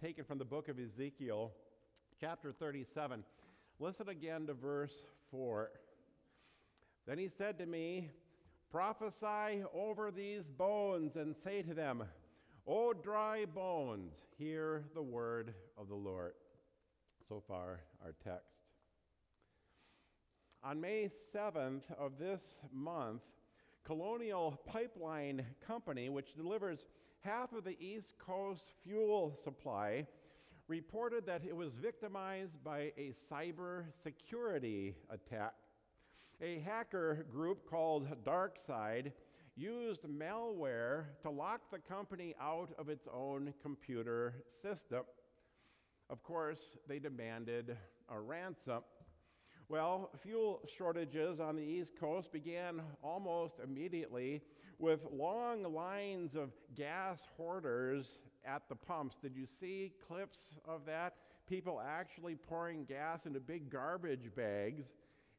taken from the book of Ezekiel, chapter 37. Listen again to verse 4. Then he said to me, Prophesy over these bones and say to them, O dry bones, hear the word of the Lord. So far, our text. On May 7th of this month, Colonial Pipeline Company, which delivers half of the East Coast fuel supply, reported that it was victimized by a cyber security attack. A hacker group called DarkSide used malware to lock the company out of its own computer system. Of course, they demanded a ransom. Well, fuel shortages on the East Coast began almost immediately with long lines of gas hoarders at the pumps. Did you see clips of that? People actually pouring gas into big garbage bags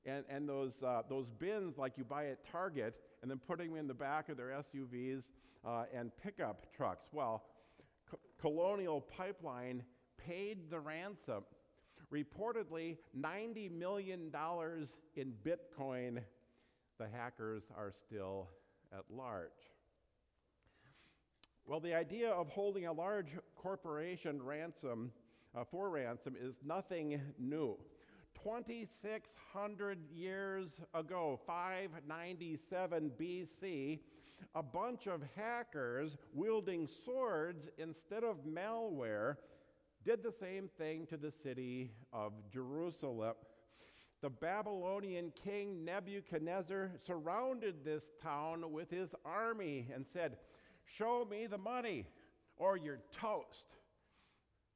and, and those, uh, those bins like you buy at Target and then putting them in the back of their SUVs uh, and pickup trucks. Well, Co- Colonial Pipeline paid the ransom Reportedly, $90 million in Bitcoin. The hackers are still at large. Well, the idea of holding a large corporation ransom uh, for ransom is nothing new. 2,600 years ago, 597 BC, a bunch of hackers wielding swords instead of malware did the same thing to the city of Jerusalem. The Babylonian king Nebuchadnezzar surrounded this town with his army and said, Show me the money or you're toast.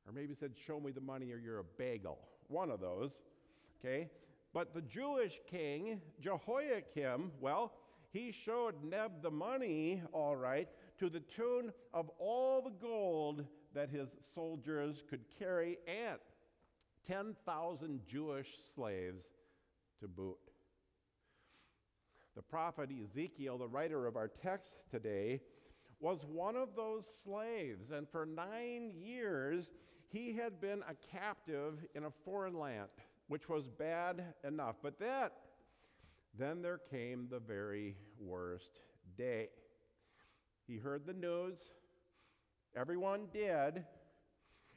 Or maybe he said, Show me the money or you're a bagel. One of those. Okay? But the Jewish king, Jehoiakim, well, he showed Neb the money, all right, to the tune of all the gold that his soldiers could carry and 10,000 Jewish slaves to boot. The prophet Ezekiel, the writer of our text today, was one of those slaves, and for nine years he had been a captive in a foreign land, which was bad enough. But that then there came the very worst day. He heard the news, everyone did.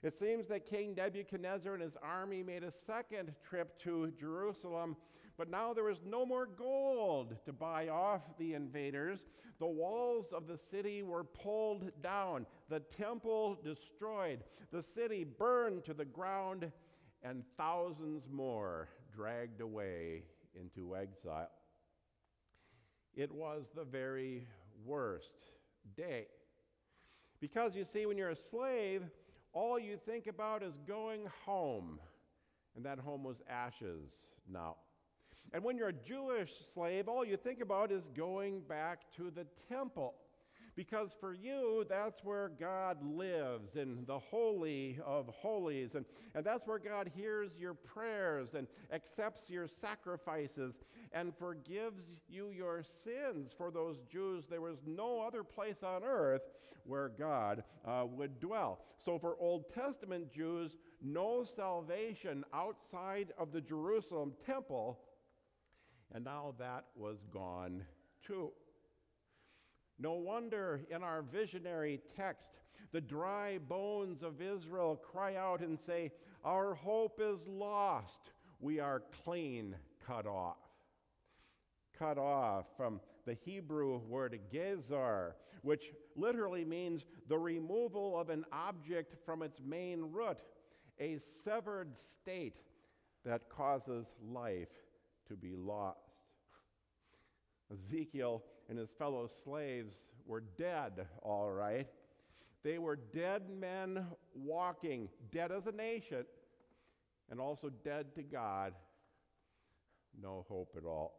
It seems that King Nebuchadnezzar and his army made a second trip to Jerusalem, but now there was no more gold to buy off the invaders. The walls of the city were pulled down, the temple destroyed, the city burned to the ground, and thousands more dragged away into exile. It was the very worst day. Because you see, when you're a slave, all you think about is going home. And that home was ashes now. And when you're a Jewish slave, all you think about is going back to the temple because for you, that's where God lives in the Holy of Holies. And, and that's where God hears your prayers and accepts your sacrifices and forgives you your sins. For those Jews, there was no other place on earth where God uh, would dwell. So for Old Testament Jews, no salvation outside of the Jerusalem temple. And now that was gone too. No wonder in our visionary text, the dry bones of Israel cry out and say, Our hope is lost. We are clean cut off. Cut off from the Hebrew word gazar, which literally means the removal of an object from its main root, a severed state that causes life to be lost. Ezekiel and his fellow slaves were dead, all right. They were dead men walking, dead as a nation, and also dead to God. No hope at all.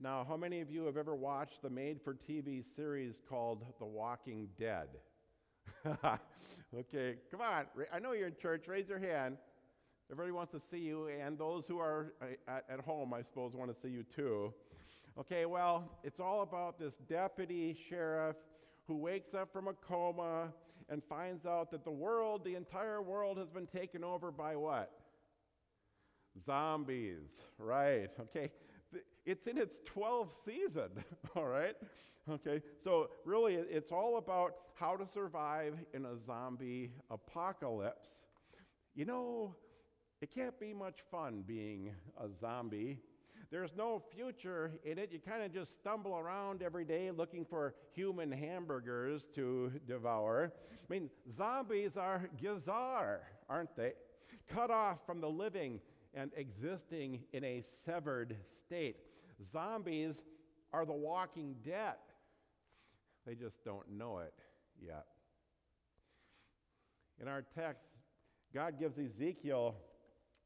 Now, how many of you have ever watched the made for TV series called The Walking Dead? okay, come on. I know you're in church. Raise your hand. Everybody wants to see you, and those who are uh, at home, I suppose, want to see you too. Okay, well, it's all about this deputy sheriff who wakes up from a coma and finds out that the world, the entire world, has been taken over by what? Zombies, right? Okay. It's in its 12th season, all right? Okay, so really it's all about how to survive in a zombie apocalypse. You know, it can't be much fun being a zombie. There's no future in it. You kind of just stumble around every day looking for human hamburgers to devour. I mean, zombies are gazar, aren't they? Cut off from the living and existing in a severed state. Zombies are the walking dead. They just don't know it yet. In our text, God gives Ezekiel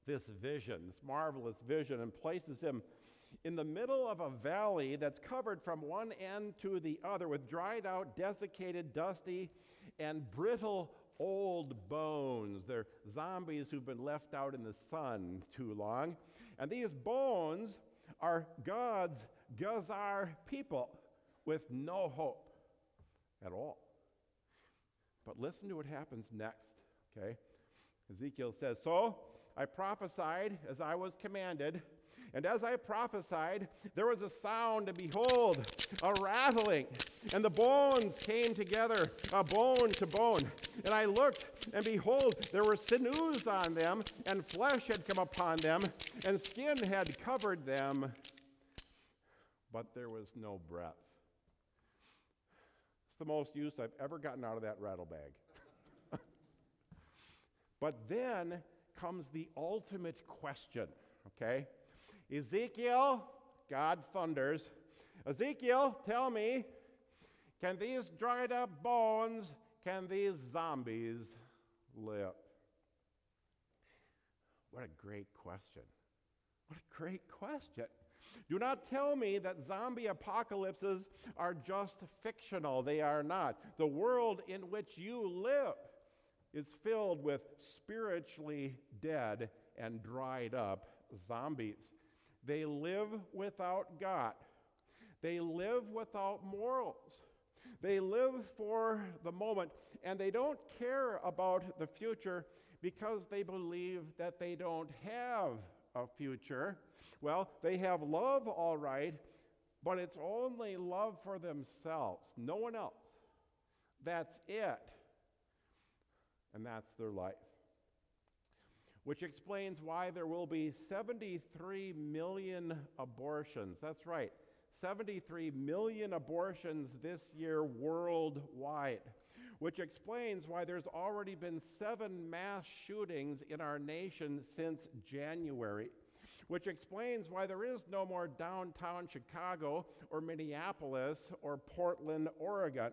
this vision, this marvelous vision, and places him in the middle of a valley that's covered from one end to the other with dried out, desiccated, dusty, and brittle old bones. They're zombies who've been left out in the sun too long. And these bones are God's gazar people with no hope at all. But listen to what happens next, okay? Ezekiel says, So I prophesied as I was commanded. And as I prophesied, there was a sound, and behold, a rattling, and the bones came together, a bone to bone. And I looked, and behold, there were sinews on them, and flesh had come upon them, and skin had covered them, but there was no breath. It's the most use I've ever gotten out of that rattle bag. but then comes the ultimate question, okay? Ezekiel, God thunders, Ezekiel, tell me, can these dried up bones, can these zombies live? What a great question. What a great question. Do not tell me that zombie apocalypses are just fictional. They are not. The world in which you live is filled with spiritually dead and dried up zombies. They live without God. They live without morals. They live for the moment, and they don't care about the future because they believe that they don't have a future. Well, they have love, all right, but it's only love for themselves, no one else. That's it. And that's their life which explains why there will be 73 million abortions. That's right, 73 million abortions this year worldwide, which explains why there's already been seven mass shootings in our nation since January. Which explains why there is no more downtown Chicago or Minneapolis or Portland, Oregon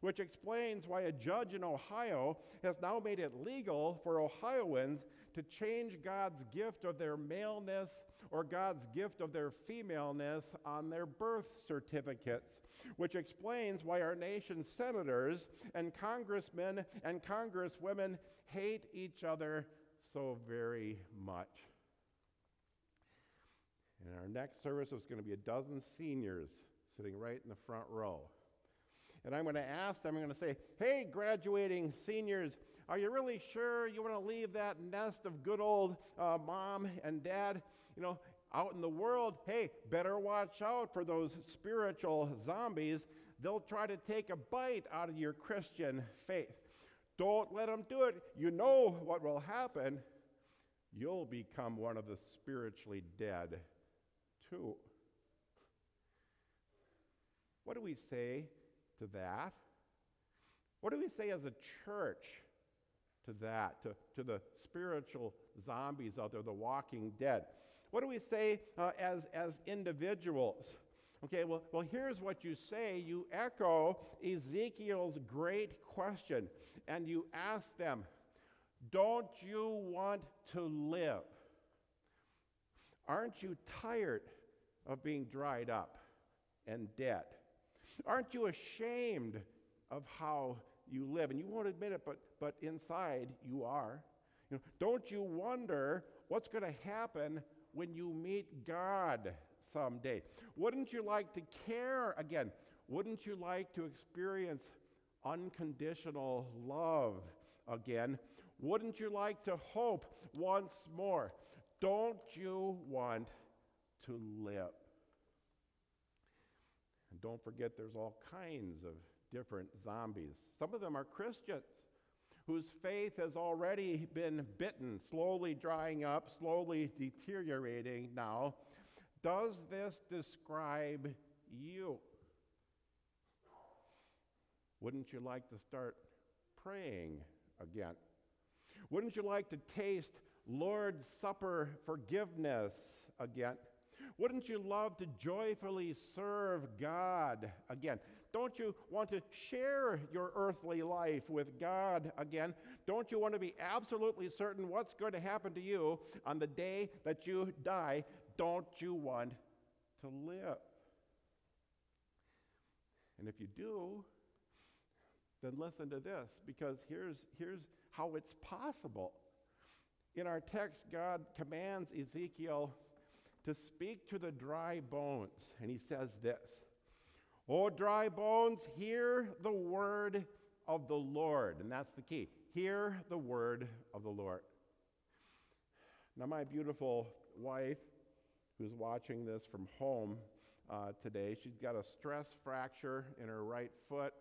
which explains why a judge in Ohio has now made it legal for Ohioans to change God's gift of their maleness or God's gift of their femaleness on their birth certificates, which explains why our nation's senators and congressmen and congresswomen hate each other so very much. In our next service, there's going to be a dozen seniors sitting right in the front row. And I'm going to ask them, I'm going to say, hey, graduating seniors, are you really sure you want to leave that nest of good old uh, mom and dad, you know, out in the world? Hey, better watch out for those spiritual zombies. They'll try to take a bite out of your Christian faith. Don't let them do it. You know what will happen. You'll become one of the spiritually dead, too. What do we say to that? What do we say as a church to that, to, to the spiritual zombies out there, the walking dead. What do we say uh, as, as individuals? Okay, well, well, here's what you say. You echo Ezekiel's great question, and you ask them, Don't you want to live? Aren't you tired of being dried up and dead? Aren't you ashamed of how you live. And you won't admit it, but, but inside you are. You know, don't you wonder what's going to happen when you meet God someday? Wouldn't you like to care again? Wouldn't you like to experience unconditional love again. Wouldn't you like to hope once more? Don't you want to live? And don't forget, there's all kinds of different zombies. Some of them are Christians whose faith has already been bitten, slowly drying up, slowly deteriorating now. Does this describe you? Wouldn't you like to start praying again? Wouldn't you like to taste Lord's Supper forgiveness again? Wouldn't you love to joyfully serve God again? Don't you want to share your earthly life with God again? Don't you want to be absolutely certain what's going to happen to you on the day that you die? Don't you want to live? And if you do, then listen to this because here's, here's how it's possible. In our text, God commands Ezekiel to speak to the dry bones, and he says this O dry bones, hear the word of the Lord. And that's the key. Hear the word of the Lord. Now, my beautiful wife, who's watching this from home uh, today, she's got a stress fracture in her right foot.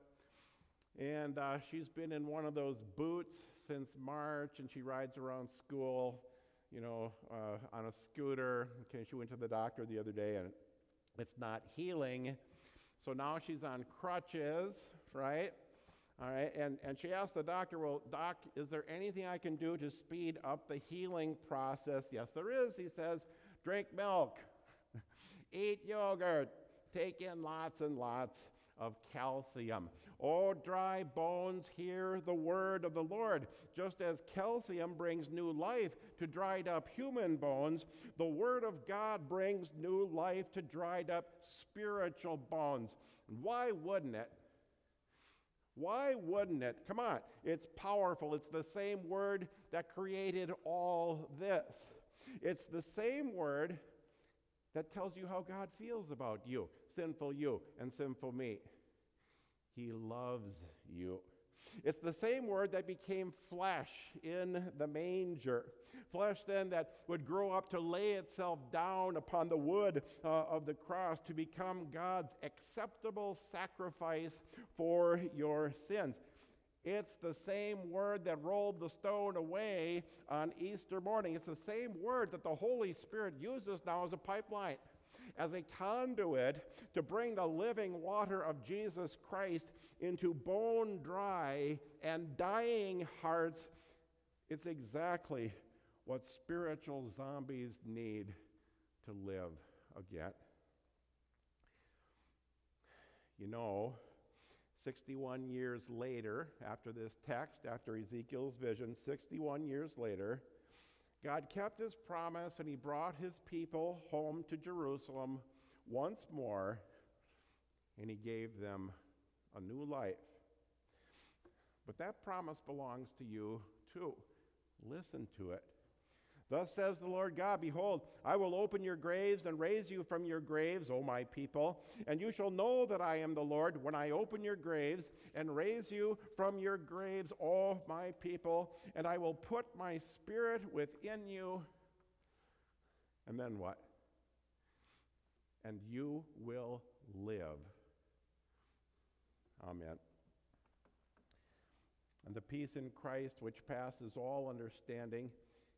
And uh, she's been in one of those boots since March, and she rides around school, you know, uh, on a scooter. Okay, she went to the doctor the other day, and it's not healing. So now she's on crutches, right? All right, and, and she asked the doctor, Well, Doc, is there anything I can do to speed up the healing process? Yes, there is. He says, Drink milk, eat yogurt, take in lots and lots of calcium. Oh, dry bones, hear the word of the Lord. Just as calcium brings new life to dried up human bones, the word of God brings new life to dried up spiritual bones. Why wouldn't it? Why wouldn't it? Come on, it's powerful. It's the same word that created all this. It's the same word that tells you how God feels about you, sinful you, and sinful me. He loves you. It's the same word that became flesh in the manger. Flesh, then, that would grow up to lay itself down upon the wood uh, of the cross to become God's acceptable sacrifice for your sins. It's the same word that rolled the stone away on Easter morning. It's the same word that the Holy Spirit uses now as a pipeline as a conduit to bring the living water of Jesus Christ into bone dry and dying hearts. It's exactly what spiritual zombies need to live again. You know, 61 years later, after this text, after Ezekiel's vision, 61 years later, God kept his promise and he brought his people home to Jerusalem once more and he gave them a new life. But that promise belongs to you too. Listen to it. Thus says the Lord God Behold, I will open your graves and raise you from your graves, O my people, and you shall know that I am the Lord when I open your graves and raise you from your graves, O my people, and I will put my spirit within you. And then what? And you will live. Amen. And the peace in Christ, which passes all understanding,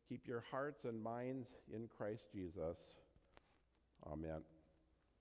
Keep your hearts and minds in Christ Jesus. Amen.